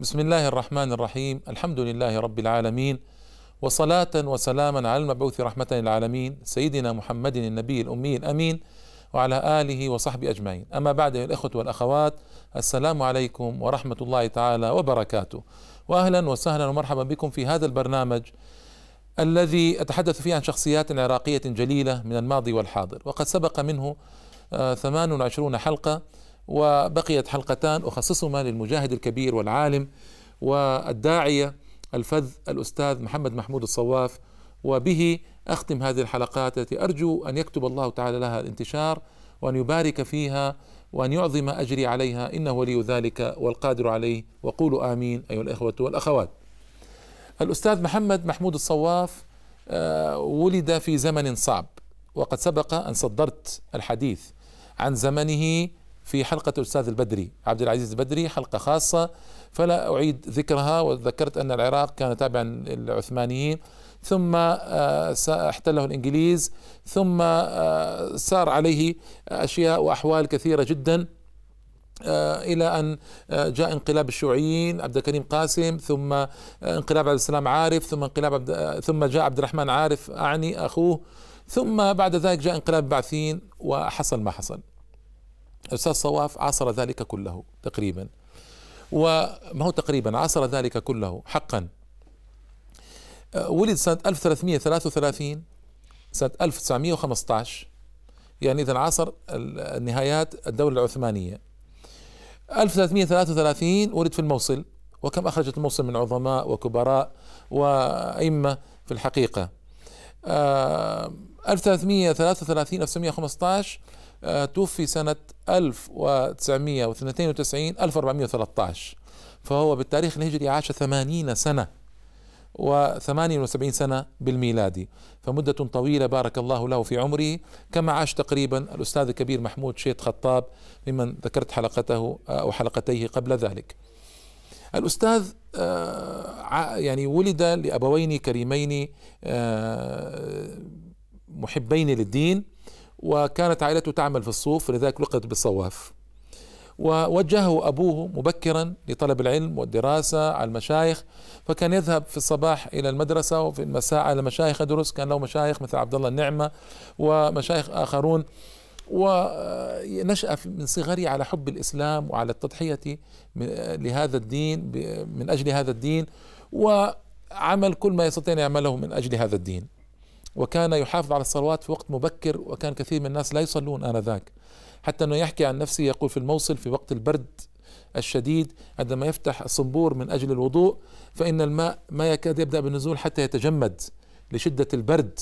بسم الله الرحمن الرحيم الحمد لله رب العالمين وصلاة وسلاما على المبعوث رحمة للعالمين سيدنا محمد النبي الأمي الأمين وعلى آله وصحبه أجمعين أما بعد يا الإخوة والأخوات السلام عليكم ورحمة الله تعالى وبركاته وأهلا وسهلا ومرحبا بكم في هذا البرنامج الذي أتحدث فيه عن شخصيات عراقية جليلة من الماضي والحاضر وقد سبق منه 28 آه، حلقة وبقيت حلقتان أخصصهما للمجاهد الكبير والعالم والداعية الفذ الأستاذ محمد محمود الصواف وبه أختم هذه الحلقات التي أرجو أن يكتب الله تعالى لها الانتشار وأن يبارك فيها وأن يعظم أجري عليها إنه ولي ذلك والقادر عليه وقولوا آمين أيها الإخوة والأخوات. الأستاذ محمد محمود الصواف آه، ولد في زمن صعب وقد سبق أن صدرت الحديث عن زمنه في حلقة الأستاذ البدري عبد العزيز البدري حلقة خاصة. فلا أعيد ذكرها وذكرت أن العراق كان تابعا للعثمانيين. ثم آه، احتله الإنجليز. ثم آه، سار عليه أشياء وأحوال كثيرة جدا آه، إلى أن جاء انقلاب الشيوعيين عبد الكريم قاسم. ثم انقلاب عبد السلام عارف. ثم انقلاب عبد ثم جاء عبد الرحمن عارف أعني أخوه. ثم بعد ذلك جاء انقلاب البعثيين وحصل ما حصل. الأستاذ صواف عاصر ذلك كله تقريبا. وما هو تقريبا؟ عاصر ذلك كله حقا. آه، ولد سنة 1333 سنة 1915 يعني إذا عاصر نهايات الدولة العثمانية. 1333 ولد في الموصل وكم أخرجت الموصل من عظماء وكبراء وأئمة في الحقيقة. 1333 1915 آه، توفي سنة 1992 1413 فهو بالتاريخ الهجري عاش 80 سنة و78 سنة بالميلادي. فمدة طويلة بارك الله له في عمره كما عاش تقريبا الأستاذ الكبير محمود شيخ خطاب ممن ذكرت حلقته آه، أو حلقتيه قبل ذلك. الأستاذ آه، يعني ولد لأبوين كريمين محبين للدين وكانت عائلته تعمل في الصوف لذلك لقب بالصواف. ووجهه أبوه مبكرا لطلب العلم والدراسة على المشايخ فكان يذهب في الصباح إلى المدرسة وفي المساء على مشايخ يدرس كان له مشايخ مثل عبد الله النعمة ومشايخ آخرون. ونشأ من صغره على حب الإسلام وعلى التضحية لهذا الدين من أجل هذا الدين وعمل كل ما يستطيع أن يعمله من أجل هذا الدين. وكان يحافظ على الصلوات في وقت مبكر وكان كثير من الناس لا يصلون آنذاك. حتى أنه يحكي عن نفسه يقول في الموصل في وقت البرد الشديد عندما يفتح الصنبور من أجل الوضوء فإن الماء ما يكاد يبدأ بالنزول حتى يتجمد لشدة البرد.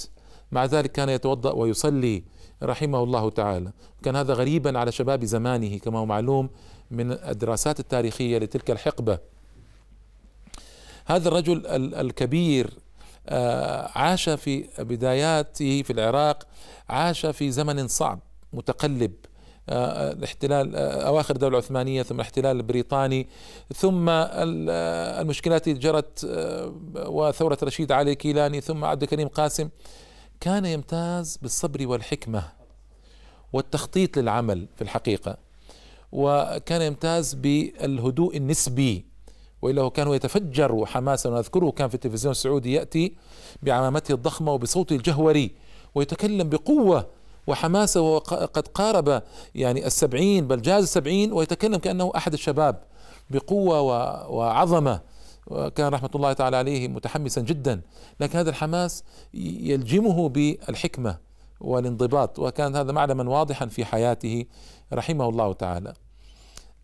مع ذلك كان يتوضأ ويصلي رحمه الله تعالى. كان هذا غريبا على شباب زمانه كما هو معلوم من الدراسات التاريخية لتلك الحقبة. هذا الرجل الكبير عاش في بداياته في العراق عاش في زمن صعب متقلب آه، الاحتلال آه، أواخر الدولة العثمانيه ثم الاحتلال البريطاني ثم المشكلات التي جرت وثورة رشيد علي كيلاني ثم عبد الكريم قاسم كان يمتاز بالصبر والحكمة والتخطيط للعمل في الحقيقة وكان يمتاز بالهدوء النسبي. وإلا هو كان يتفجر حماسا. ونذكره كان في التلفزيون السعودي يأتي بعمامته الضخمة وبصوته الجهوري ويتكلم بقوة وحماسة وقد قارب يعني السبعين بل جاز السبعين ويتكلم كأنه أحد الشباب بقوة وعظمة. وكان رحمة الله تعالى عليه متحمسا جدا. لكن هذا الحماس يلجمه بالحكمة والانضباط وكان هذا معلما واضحا في حياته رحمه الله تعالى.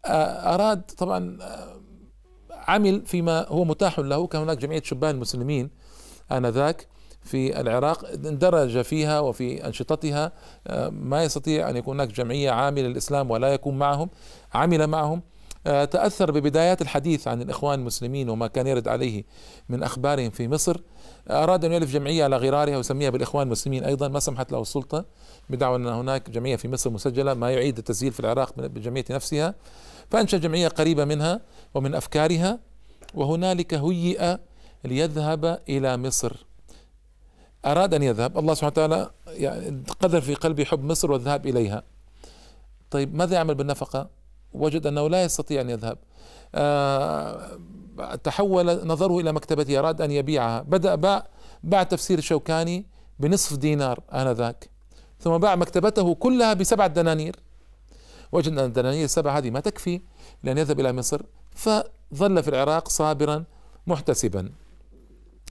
أراد طبعا عمل فيما هو متاح له. كان هناك جمعية شبان المسلمين آنذاك في العراق اندرج فيها وفي أنشطتها. آه، ما يستطيع أن يكون هناك جمعية عاملة للإسلام ولا يكون معهم عمل معهم. آه، تأثر ببدايات الحديث عن الإخوان المسلمين وما كان يرد عليه من أخبارهم في مصر. أراد أن يؤلف جمعية على غرارها ويسميها بالإخوان المسلمين أيضا ما سمحت له السلطة. بدعوى أن هناك جمعية في مصر مسجلة ما يعيد التسجيل في العراق بالجمعية نفسها. فأنشأ جمعية قريبة منها ومن أفكارها وهنالك هيئ ليذهب إلى مصر. أراد أن يذهب. الله سبحانه وتعالى يعني قدر في قلبه حب مصر والذهاب إليها. طيب ماذا يعمل بالنفقة؟ وجد أنه لا يستطيع أن يذهب. آه فتحول نظره إلى مكتبته أراد أن يبيعها. بدأ باع باع تفسير الشوكاني بنصف دينار آنذاك. ثم باع مكتبته كلها بسبعة دنانير. وجد أن الدنانير السبعة هذه ما تكفي لأن يذهب إلى مصر فظل في العراق صابرا محتسبا.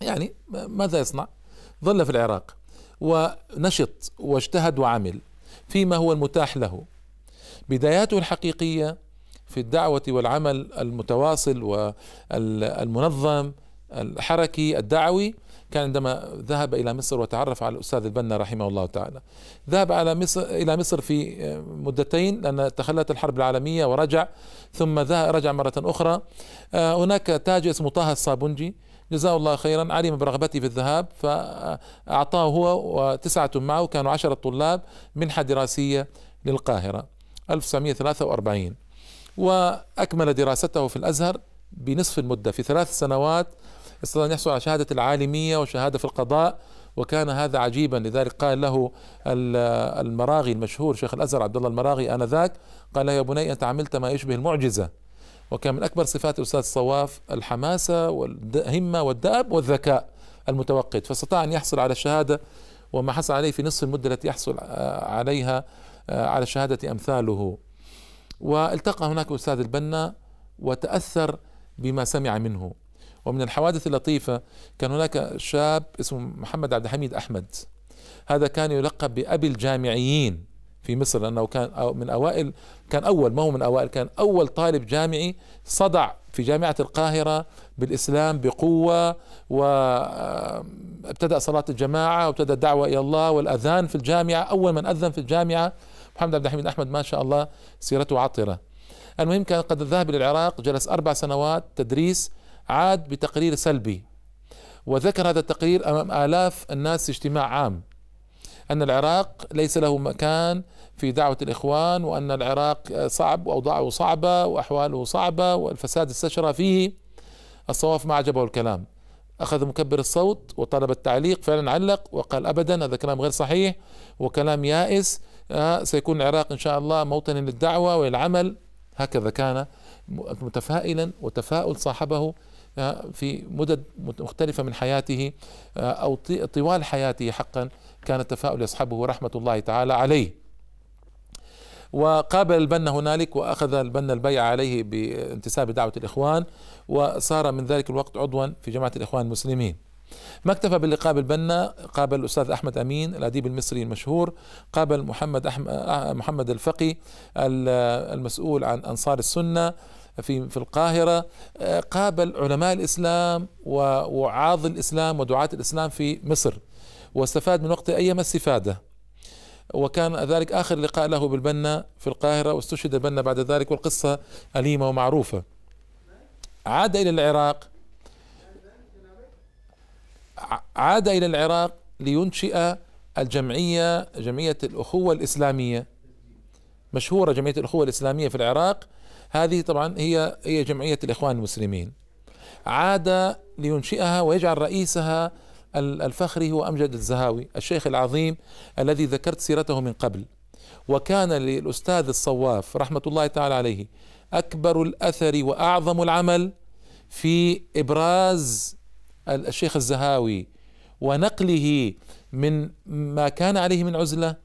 يعني ماذا يصنع؟ ظل في العراق ونشط واجتهد وعمل فيما هو المتاح له. بداياته الحقيقية في الدعوة والعمل المتواصل والمنظم الحركي الدعوي كان عندما ذهب إلى مصر وتعرف على الأستاذ البنا رحمه الله تعالى. ذهب على مصر إلى مصر في مدتين لأن تخلت الحرب العالمية ورجع ثم رجع مرة أخرى. آه، هناك تاجر اسمه طه الصابنجي جزاه الله خيرا علم برغبته في الذهاب فأعطاه هو وتسعة معه كانوا عشرة طلاب منحة دراسية للقاهرة. 1943 وأكمل دراسته في الأزهر بنصف المدة. في ثلاث سنوات استطاع أن يحصل على شهادة العالمية وشهادة في القضاء وكان هذا عجيبا. لذلك قال له المراغي المشهور شيخ الأزهر عبد الله المراغي آنذاك قال له يا بني أنت عملت ما يشبه المعجزة وكان من أكبر صفات الأستاذ الصواف الحماسة والهمة والدأب والذكاء المتوقد فاستطاع أن يحصل على الشهادة وما حصل عليه في نصف المدة التي يحصل آه، عليها آه، على الشهادة أمثاله. والتقى هناك أستاذ البنا وتأثر بما سمع منه. ومن الحوادث اللطيفة كان هناك شاب اسمه محمد عبد الحميد أحمد. هذا كان يلقب بأبي الجامعيين في مصر لأنه كان من أوائل كان أول ما هو من أوائل كان أول طالب جامعي صدع في جامعة القاهرة بالإسلام بقوة وابتدأ صلاة الجماعة وابتدأ الدعوة إلى الله والأذان في الجامعة أول من أذن في الجامعة محمد عبد الحميد أحمد ما شاء الله سيرته عطرة. المهم كان قد ذهب إلى العراق جلس أربع سنوات تدريس عاد بتقرير سلبي. وذكر هذا التقرير أمام آلاف الناس اجتماع عام. أن العراق ليس له مكان في دعوة الإخوان وأن العراق صعب وأوضاعه صعبة وأحواله صعبة والفساد استشرى فيه. الصواف ما عجبه الكلام. أخذ مكبر الصوت وطلب التعليق فعلا علق وقال أبدا هذا كلام غير صحيح وكلام يائس. سيكون العراق إن شاء الله موطنا للدعوة وللعمل هكذا كان متفائلا وتفاؤل صاحبه آه، في مدد مختلفة من حياته آه، أو طوال حياته حقا كان التفاؤل يصحبه رحمة الله تعالى عليه وقابل البنا هنالك وأخذ البنا البيعه عليه بانتساب دعوة الإخوان وصار من ذلك الوقت عضوا في جماعة الإخوان المسلمين. ما اكتفى باللقاء بالبنا قابل الأستاذ أحمد أمين الأديب المصري المشهور قابل محمد أحمد محمد الفقي المسؤول عن أنصار السنة في في القاهرة قابل علماء الإسلام ووعاظ الإسلام ودعاة الإسلام في مصر واستفاد من وقت ايما استفادة وكان ذلك آخر لقاء له بالبنا في القاهرة واستشهد البنا بعد ذلك والقصة أليمة ومعروفة. عاد إلى العراق عاد إلى العراق لينشئ الجمعية جمعية الأخوة الإسلامية. مشهورة جمعية الأخوة الإسلامية في العراق. هذه طبعا هي هي جمعية الإخوان المسلمين. عاد لينشئها ويجعل رئيسها الفخري هو أمجد الزهاوي الشيخ العظيم الذي ذكرت سيرته من قبل. وكان للأستاذ الصواف رحمة الله تعالى عليه أكبر الأثر وأعظم العمل في إبراز الشيخ الزهاوي ونقله من ما كان عليه من عزلة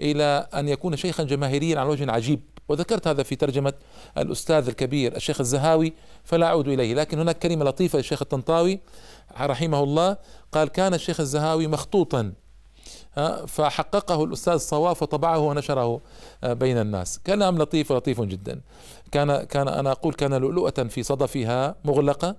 إلى أن يكون شيخا جماهيريا على وجه عجيب. وذكرت هذا في ترجمة الأستاذ الكبير الشيخ الزهاوي فلا أعود إليه. لكن هناك كلمة لطيفة للشيخ الطنطاوي رحمه الله. قال كان الشيخ الزهاوي مخطوطا فحققه الأستاذ صواف وطبعه ونشره آه، بين الناس. كلام لطيف لطيف جدا. كان كان أنا أقول كان لؤلؤة في صدفها مغلقة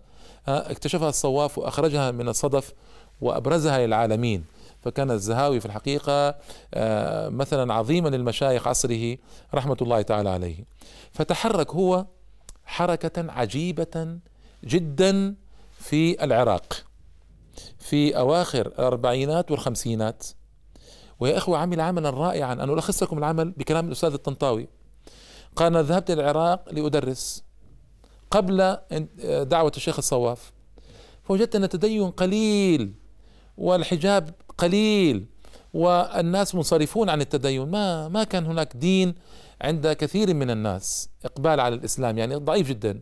اكتشفها الصواف وأخرجها من الصدف وأبرزها للعالمين. فكان الزهاوي في الحقيقة آه، مثلا عظيما للمشايخ عصره رحمة الله تعالى عليه. فتحرك هو حركة عجيبة جدا في العراق. في أواخر الأربعينات والخمسينات. ويا إخوة عمل عملا رائعا. أنا ألخص لكم العمل بكلام الأستاذ الطنطاوي. قال أنا ذهبت إلى العراق لأدرس قبل دعوة الشيخ الصواف. فوجدت أن التدين قليل والحجاب قليل والناس منصرفون عن التدين. ما ما كان هناك دين عند كثير من الناس إقبال على الإسلام يعني ضعيف جدا.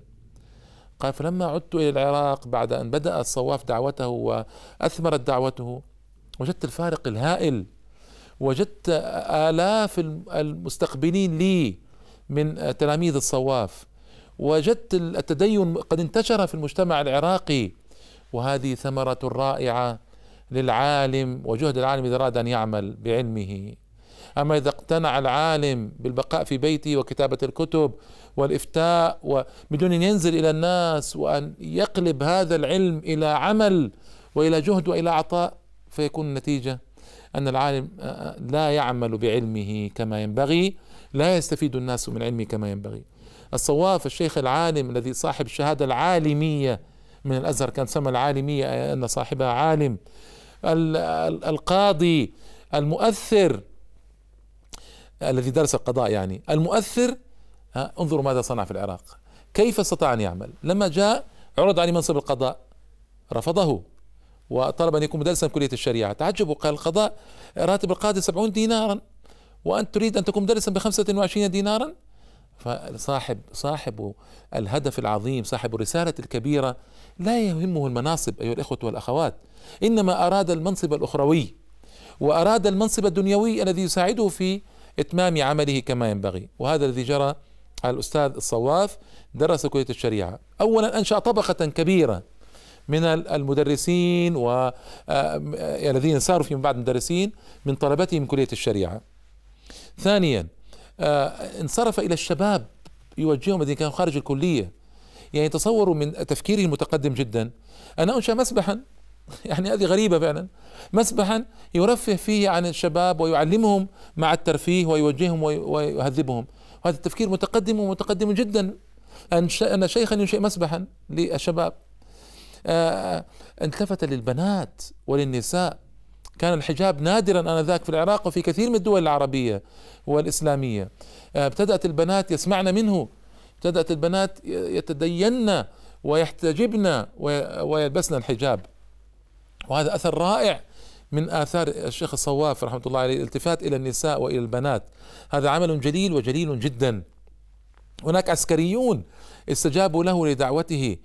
قال فلما عدت إلى العراق بعد أن بدأ الصواف دعوته وأثمرت دعوته وجدت الفارق الهائل. وجدت آلاف المستقبلين لي من تلاميذ الصواف وجدت التدين قد انتشر في المجتمع العراقي وهذه ثمرة رائعة للعالم وجهد العالم إذا أراد أن يعمل بعلمه. أما إذا اقتنع العالم بالبقاء في بيته وكتابة الكتب والإفتاء وبدون أن ينزل إلى الناس وأن يقلب هذا العلم إلى عمل وإلى جهد وإلى عطاء فيكون النتيجة أن العالم لا يعمل بعلمه كما ينبغي لا يستفيد الناس من علمه كما ينبغي. الصواف الشيخ العالم الذي صاحب الشهادة العالمية. من الأزهر كان سمى العالمية أن صاحبها عالم. القاضي المؤثر الذي درس القضاء يعني. المؤثر انظروا ماذا صنع في العراق. كيف استطاع أن يعمل؟ لما جاء عرض عليه منصب القضاء رفضه وطلب أن يكون مدرسا في كلية الشريعة. تعجبوا قال القضاء راتب القاضي سبعون دينارا وأنت تريد أن تكون مدرسا بخمسة وعشرين دينارا؟ فصاحب صاحب الهدف العظيم صاحب الرسالة الكبيرة لا يهمه المناصب أيها الإخوة والأخوات. إنما أراد المنصب الأخروي وأراد المنصب الدنيوي الذي يساعده في إتمام عمله كما ينبغي. وهذا الذي جرى على الأستاذ الصواف درس كلية الشريعة. أولا أنشأ طبقة كبيرة من المدرسين والذين صاروا فيما بعد مدرسين من طلبته من كلية الشريعة. ثانيا انصرف إلى الشباب يوجههم الذين كانوا خارج الكلية. يعني تصوروا من تفكيره المتقدم جدا. أنا أنشأ مسبحا. يعني هذه غريبة فعلا. مسبحا يرفه فيه عن الشباب ويعلمهم مع الترفيه ويوجههم ويهذبهم. هذا التفكير متقدم ومتقدم جدا. أن شيخا ينشئ مسبحا للشباب. آه التفت للبنات وللنساء. كان الحجاب نادرا آنذاك في العراق وفي كثير من الدول العربية والإسلامية. آه ابتدأت البنات يسمعن منه. ابتدأت البنات يتدين ويحتجبن ويلبسن الحجاب. وهذا أثر رائع من آثار الشيخ الصواف رحمة الله عليه الالتفات إلى النساء وإلى البنات. هذا عمل جليل وجليل جدا. هناك عسكريون استجابوا له لدعوته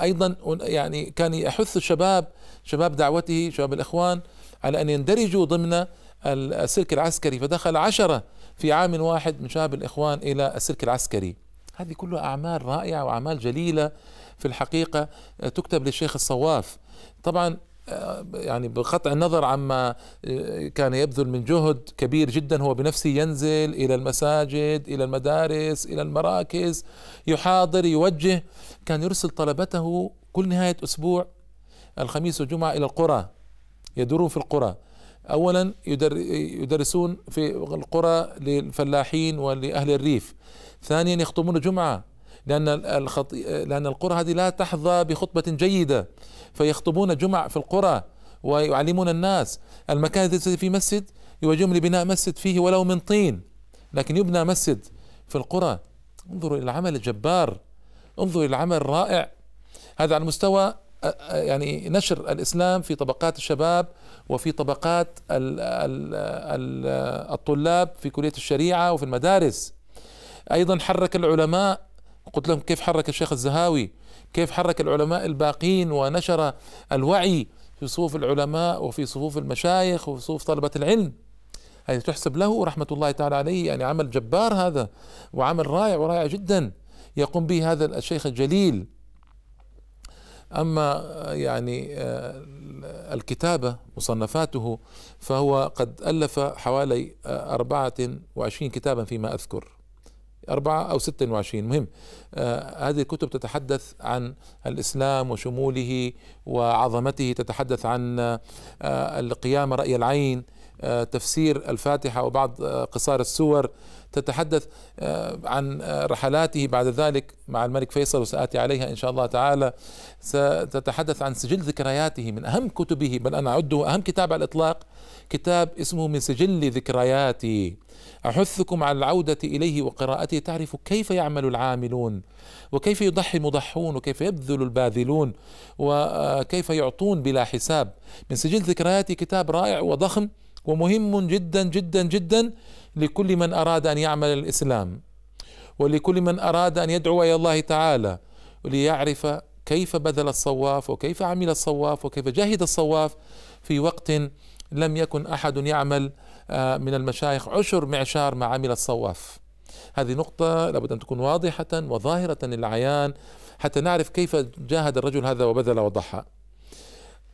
أيضا يعني كان يحث الشباب شباب دعوته شباب الإخوان على أن يندرجوا ضمن السلك العسكري. فدخل عشرة في عام واحد من شباب الإخوان إلى السلك العسكري. هذه كلها أعمال رائعة وأعمال جليلة في الحقيقة آه، تكتب للشيخ الصواف. طبعا آه، يعني بقطع النظر عما آه، كان يبذل من جهد كبير جدا هو بنفسه ينزل إلى المساجد إلى المدارس إلى المراكز يحاضر يوجه. كان يرسل طلبته كل نهاية أسبوع الخميس والجمعة إلى القرى يدورون في القرى. اولا يدرسون في القرى للفلاحين ولأهل الريف. ثانيا يخطبون جمعه لأن الخط... لأن القرى هذه لا تحظى بخطبة جيدة. فيخطبون جمع في القرى ويعلمون الناس. المكان الذي في مسجد يوجههم لبناء مسجد فيه ولو من طين. لكن يبنى مسجد في القرى. انظروا إلى العمل الجبار. انظروا إلى العمل الرائع. هذا على مستوى يعني نشر الإسلام في طبقات الشباب وفي طبقات الطلاب في كلية الشريعة وفي المدارس. أيضا حرك العلماء قلت لهم كيف حرك الشيخ الزهاوي؟ كيف حرك العلماء الباقين ونشر الوعي في صفوف العلماء وفي صفوف المشايخ وفي صفوف طلبة العلم؟ هذه تحسب له رحمة الله تعالى عليه يعني عمل جبار هذا وعمل رائع ورائع جدا يقوم به هذا الشيخ الجليل. أما يعني آه، الكتابة مصنفاته فهو قد ألف حوالي آه، أربعة وعشرين كتابا فيما أذكر. أربعة أو ستة وعشرين. مهم. آه هذه الكتب تتحدث عن الإسلام وشموله وعظمته تتحدث عن آه القيامة رأي العين آه تفسير الفاتحة وبعض آه قصار السور. تتحدث آه، عن آه، رحلاته بعد ذلك مع الملك فيصل وسآتي عليها إن شاء الله تعالى. ستتحدث عن سجل ذكرياته من أهم كتبه بل أنا أعده أهم كتاب على الإطلاق كتاب اسمه من سجل ذكرياتي أحثكم على العودة إليه وقراءته تعرف كيف يعمل العاملون وكيف يضحي المضحون وكيف يبذل الباذلون وكيف يعطون بلا حساب. من سجل ذكرياتي كتاب رائع وضخم ومهم جدا جدا جدا لكل من أراد أن يعمل الإسلام ولكل من أراد أن يدعو إلى الله تعالى وليعرف كيف بذل الصواف وكيف عمل الصواف وكيف جاهد الصواف في وقت لم يكن أحد يعمل من المشايخ عشر معشار ما عمل الصواف. هذه نقطة لابد أن تكون واضحة وظاهرة للعيان حتى نعرف كيف جاهد الرجل هذا وبذل وضحى.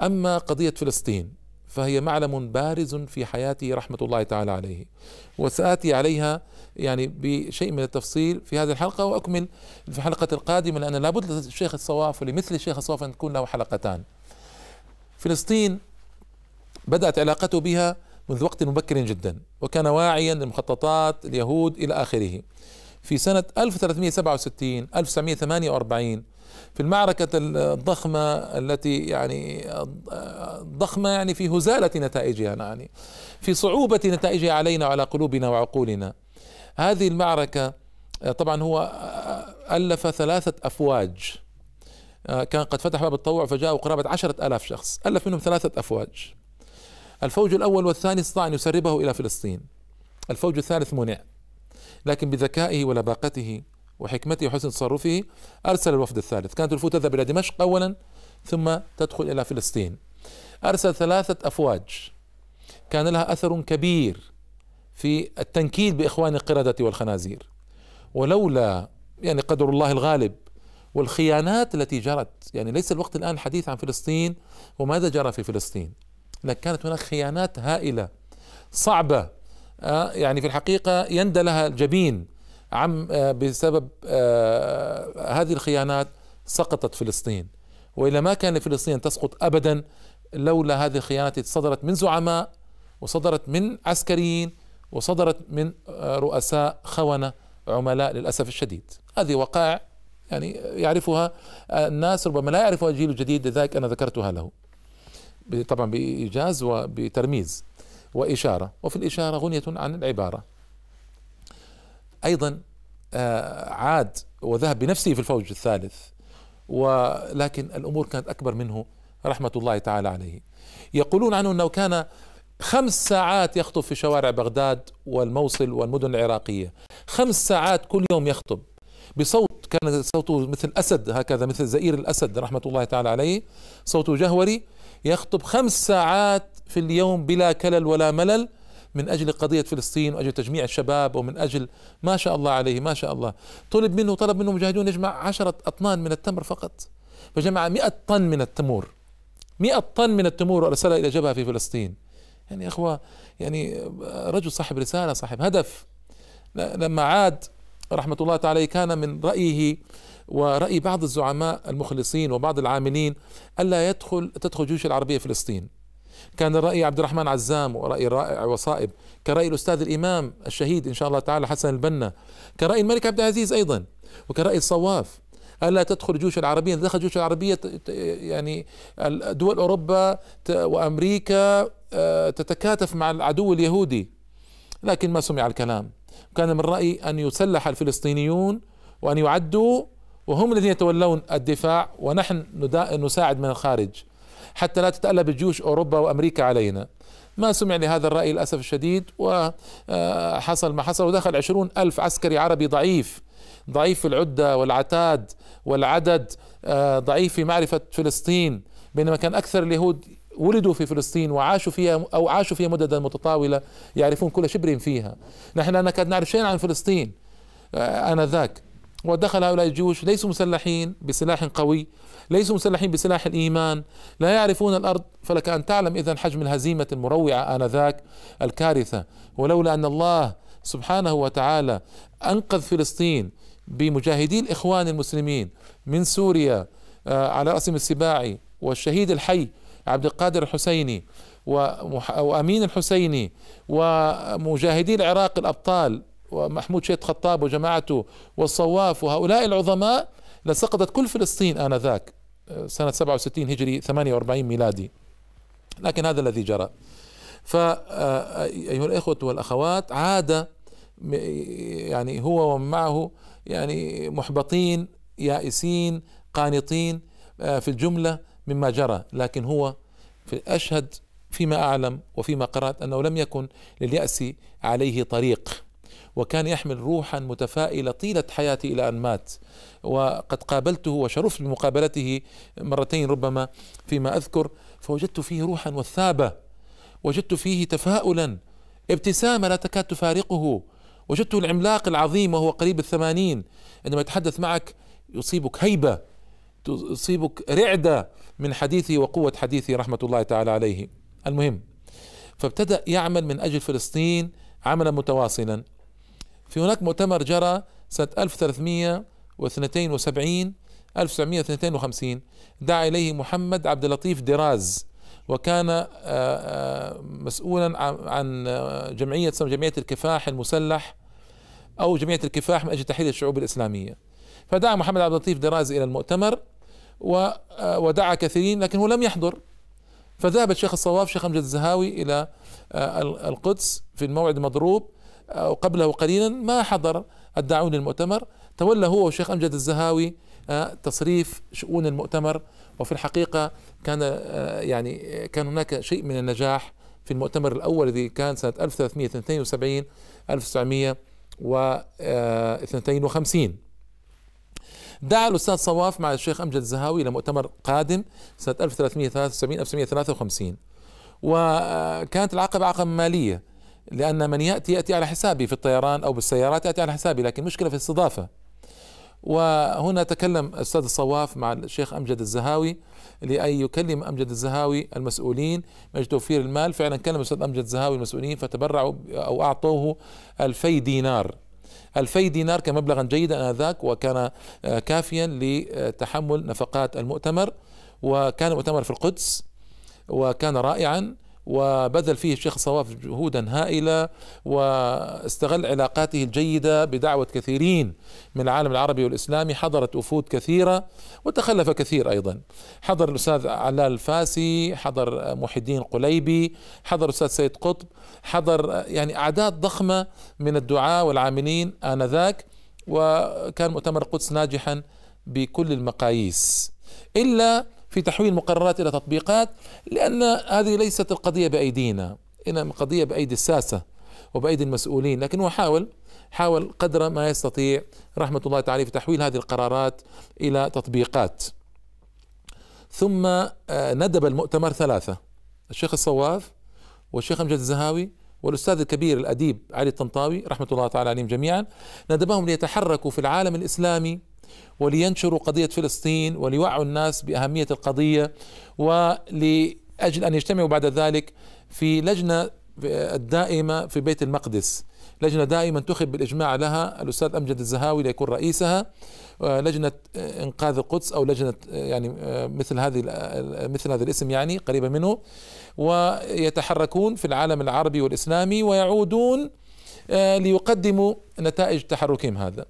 أما قضية فلسطين فهي معلم بارز في حياته رحمة الله تعالى عليه وسآتي عليها يعني بشيء من التفصيل في هذه الحلقة وأكمل في الحلقة القادمة لأن لابد للشيخ الصواف ولمثل الشيخ الصواف أن تكون له حلقتان. فلسطين بدأت علاقته بها منذ وقت مبكر جدا وكان واعيا لمخططات اليهود إلى آخره. في سنة 1367 1948 في المعركة الضخمة التي يعني ضخمة يعني في هزالة نتائجها يعني في صعوبة نتائجها علينا وعلى قلوبنا وعقولنا. هذه المعركة طبعا هو ألف ثلاثة أفواج. كان قد فتح باب التطوع فجاءوا قرابة عشرة ألاف شخص. ألف منهم ثلاثة أفواج. الفوج الأول والثاني استطاع أن يسربه إلى فلسطين. الفوج الثالث منع لكن بذكائه ولباقته وحكمته وحسن تصرفه أرسل الوفد الثالث. كانت الوفود تذهب إلى دمشق أولا ثم تدخل إلى فلسطين. أرسل ثلاثة أفواج. كان لها أثر كبير في التنكيل بإخوان القردة والخنازير. ولولا يعني قدر الله الغالب والخيانات التي جرت يعني ليس الوقت الآن الحديث عن فلسطين وماذا جرى في فلسطين. لكن كانت هناك خيانات هائلة صعبة. آه، يعني في الحقيقة يندى لها الجبين عم آه، بسبب آه، هذه الخيانات سقطت فلسطين. والا ما كان لفلسطين تسقط ابدا لولا هذه الخيانات صدرت من زعماء وصدرت من عسكريين وصدرت من رؤساء خونة عملاء للأسف الشديد. هذه وقائع يعني يعرفها الناس ربما لا يعرفها الجيل الجديد لذلك أنا ذكرتها له. طبعا بإيجاز وبترميز وإشارة. وفي الإشارة غنية عن العبارة. أيضا آه، عاد وذهب بنفسه في الفوج الثالث. ولكن الأمور كانت أكبر منه رحمة الله تعالى عليه. يقولون عنه إنه كان خمس ساعات يخطب في شوارع بغداد والموصل والمدن العراقية. خمس ساعات كل يوم يخطب. بصوت كان صوته مثل أسد هكذا مثل زئير الأسد رحمة الله تعالى عليه. صوته جهوري يخطب خمس ساعات في اليوم بلا كلل ولا ملل من أجل قضية فلسطين وأجل تجميع الشباب ومن أجل ما شاء الله عليه ما شاء الله. طلب منه طلب منه مجاهدون يجمع عشرة أطنان من التمر فقط. فجمع مئة طن من التمور. مئة طن من التمور وأرسلها إلى جبهة في فلسطين. يعني أخوة يعني رجل صاحب رسالة صاحب هدف. لما عاد رحمة الله تعالى كان من رأيه ورأي بعض الزعماء المخلصين وبعض العاملين ألا يدخل تدخل جيوش العربية فلسطين. كان رأي عبد الرحمن عزام ورأي رائع وصائب كرأي الأستاذ الإمام الشهيد إن شاء الله تعالى حسن البنا كرأي الملك عبد العزيز أيضا وكرأي الصواف ألا تدخل الجيوش العربية؟ دخل الجيوش العربية يعني دول أوروبا وأمريكا آه، تتكاتف مع العدو اليهودي. لكن ما سمع الكلام. كان من رأي أن يسلح الفلسطينيون وأن يعدوا وهم الذين يتولون الدفاع ونحن نساعد من الخارج. حتى لا تتألب جيوش أوروبا وأمريكا علينا. ما سمع لهذا الرأي للأسف الشديد وحصل ما حصل ودخل عشرون ألف عسكري عربي ضعيف. ضعيف في العدة والعتاد والعدد آه، ضعيف في معرفة فلسطين بينما كان أكثر اليهود ولدوا في فلسطين وعاشوا فيها أو عاشوا فيها مددا متطاولة يعرفون كل شبر فيها. نحن لا نكاد نعرف شيئا عن فلسطين آه، آنذاك. ودخل هؤلاء الجيوش ليسوا مسلحين بسلاح قوي ليسوا مسلحين بسلاح الإيمان لا يعرفون الأرض فلك أن تعلم اذا حجم الهزيمة المروعة آنذاك الكارثة. ولولا أن الله سبحانه وتعالى أنقذ فلسطين بمجاهدي الإخوان المسلمين من سوريا آه، على راسهم السباعي والشهيد الحي عبد القادر الحسيني وأمين الحسيني ومجاهدي العراق الأبطال ومحمود شيخ خطاب وجماعته والصواف وهؤلاء العظماء لسقطت كل فلسطين آنذاك سنة 67 هجري 48 ميلادي. لكن هذا الذي جرى. فأيها الإخوة والأخوات عاد يعني هو ومن معه يعني محبطين يائسين قانطين آه، في الجملة مما جرى. لكن هو في أشهد فيما أعلم وفيما قرأت أنه لم يكن لليأس عليه طريق. وكان يحمل روحا متفائلة طيلة حياتي إلى أن مات. وقد قابلته وشرفت بمقابلته مرتين ربما فيما أذكر فوجدت فيه روحا وثابة. وجدت فيه تفاؤلا. ابتسامة لا تكاد تفارقه. وجدته العملاق العظيم وهو قريب الثمانين. عندما يتحدث معك يصيبك هيبة تصيبك رعدة من حديثه وقوة حديثه رحمة الله تعالى عليه. المهم فابتدأ يعمل من أجل فلسطين عملا متواصلا. في هناك مؤتمر جرى سنة 1372 1952 دعا إليه محمد عبد اللطيف دراز وكان آه، آه، مسؤولا عن جمعية جمعية الكفاح المسلح أو جمعية الكفاح من أجل تحرير الشعوب الإسلامية. فدعا محمد عبد اللطيف دراز إلى المؤتمر آه، ودعا كثيرين لكن هو لم يحضر. فذهب الشيخ الصواف شيخ أمجد الزهاوي إلى القدس في الموعد المضروب وقبله قليلا ما حضر الداعون للمؤتمر تولى هو والشيخ أمجد الزهاوي تصريف شؤون المؤتمر. وفي الحقيقة كان آه، يعني كان هناك شيء من النجاح في المؤتمر الأول الذي كان سنة 1372 1952 دعا الأستاذ صواف مع الشيخ أمجد الزهاوي إلى مؤتمر قادم سنة 1373 1953 وكانت العقبة عقبة مالية. لأن من يأتي يأتي على حسابي في الطيران أو بالسيارات يأتي على حسابي لكن مشكلة في الاستضافة. وهنا تكلم الأستاذ الصواف مع الشيخ أمجد الزهاوي لأن يكلم أمجد الزهاوي المسؤولين. من توفير المال فعلا كلم الأستاذ أمجد الزهاوي المسؤولين فتبرعوا أو أعطوه ألفي دينار. ألفي دينار كمبلغا جيدا آنذاك وكان آه، كافيا لتحمل نفقات المؤتمر. وكان المؤتمر في القدس وكان رائعا. وبذل فيه الشيخ الصواف جهودا هائلة واستغل علاقاته الجيدة بدعوة كثيرين من العالم العربي والإسلامي حضرت وفود كثيرة وتخلف كثير أيضا. حضر الأستاذ علال الفاسي حضر محي الدين قليبي حضر الأستاذ سيد قطب حضر يعني أعداد ضخمة من الدعاة والعاملين آنذاك وكان مؤتمر القدس ناجحا بكل المقاييس. إلا في تحويل مقررات إلى تطبيقات لأن هذه ليست القضية بأيدينا إنما قضية بأيدي الساسة وبأيدي المسؤولين. لكن هو حاول حاول قدر ما يستطيع رحمة الله تعالى في تحويل هذه القرارات إلى تطبيقات. ثم آه، ندب المؤتمر ثلاثة الشيخ الصواف والشيخ أمجد الزهاوي والأستاذ الكبير الأديب علي الطنطاوي رحمة الله تعالى عليهم جميعا ندبهم ليتحركوا في العالم الإسلامي ولينشروا قضية فلسطين وليوعوا الناس بأهمية القضية ولأجل أن يجتمعوا بعد ذلك في لجنة الدائمة في بيت المقدس. لجنة دائما انتخب بالإجماع لها الأستاذ أمجد الزهاوي ليكون رئيسها لجنة إنقاذ القدس أو لجنة يعني مثل هذه مثل هذا الاسم يعني قريبة منه. ويتحركون في العالم العربي والإسلامي ويعودون ليقدموا نتائج تحركهم هذا.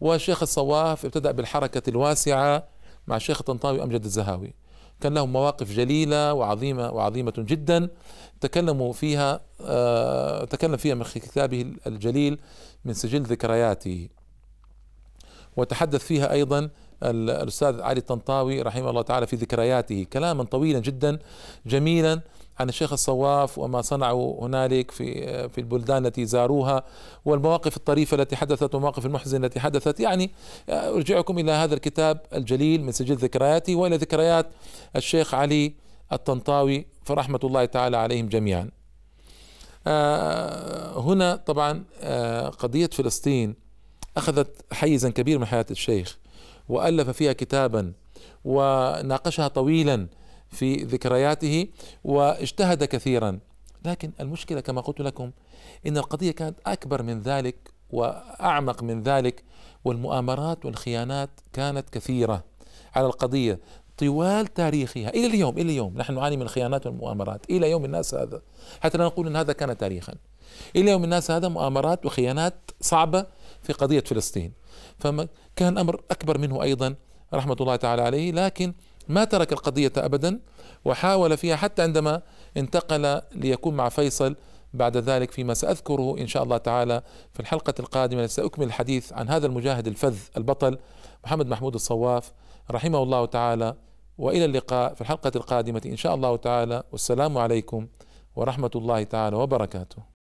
والشيخ الصواف ابتدأ بالحركة الواسعة مع الشيخ الطنطاوي أمجد الزهاوي. كان لهم مواقف جليلة وعظيمة وعظيمة جدا. تكلموا فيها آه تكلم فيها من كتابه الجليل من سجل ذكرياته. وتحدث فيها أيضا الأستاذ علي الطنطاوي رحمه الله تعالى في ذكرياته كلاما طويلا جدا جميلا. عن الشيخ الصواف وما صنعوا هنالك في في البلدان التي زاروها والمواقف الطريفة التي حدثت والمواقف المحزنة التي حدثت. يعني أرجعكم إلى هذا الكتاب الجليل من سجل ذكرياتي وإلى ذكريات الشيخ علي الطنطاوي فرحمة الله تعالى عليهم جميعا. آه، هنا طبعا آه، قضية فلسطين أخذت حيزا كبير من حياة الشيخ وألف فيها كتابا وناقشها طويلا في ذكرياته واجتهد كثيرا. لكن المشكلة كما قلت لكم إن القضية كانت أكبر من ذلك وأعمق من ذلك والمؤامرات والخيانات كانت كثيرة على القضية طوال تاريخها. إلى اليوم إلى اليوم نحن نعاني من الخيانات والمؤامرات. إلى يوم الناس هذا. حتى لا نقول إن هذا كان تاريخا. إلى يوم الناس هذا مؤامرات وخيانات صعبة في قضية فلسطين. فما كان أمر أكبر منه أيضا رحمة الله تعالى عليه. لكن ما ترك القضية أبدا وحاول فيها حتى عندما انتقل ليكون مع فيصل بعد ذلك فيما سأذكره إن شاء الله تعالى في الحلقة القادمة. سأكمل الحديث عن هذا المجاهد الفذ البطل محمد محمود الصواف. رحمه الله تعالى وإلى اللقاء في الحلقة القادمة إن شاء الله تعالى. والسلام عليكم ورحمة الله تعالى وبركاته.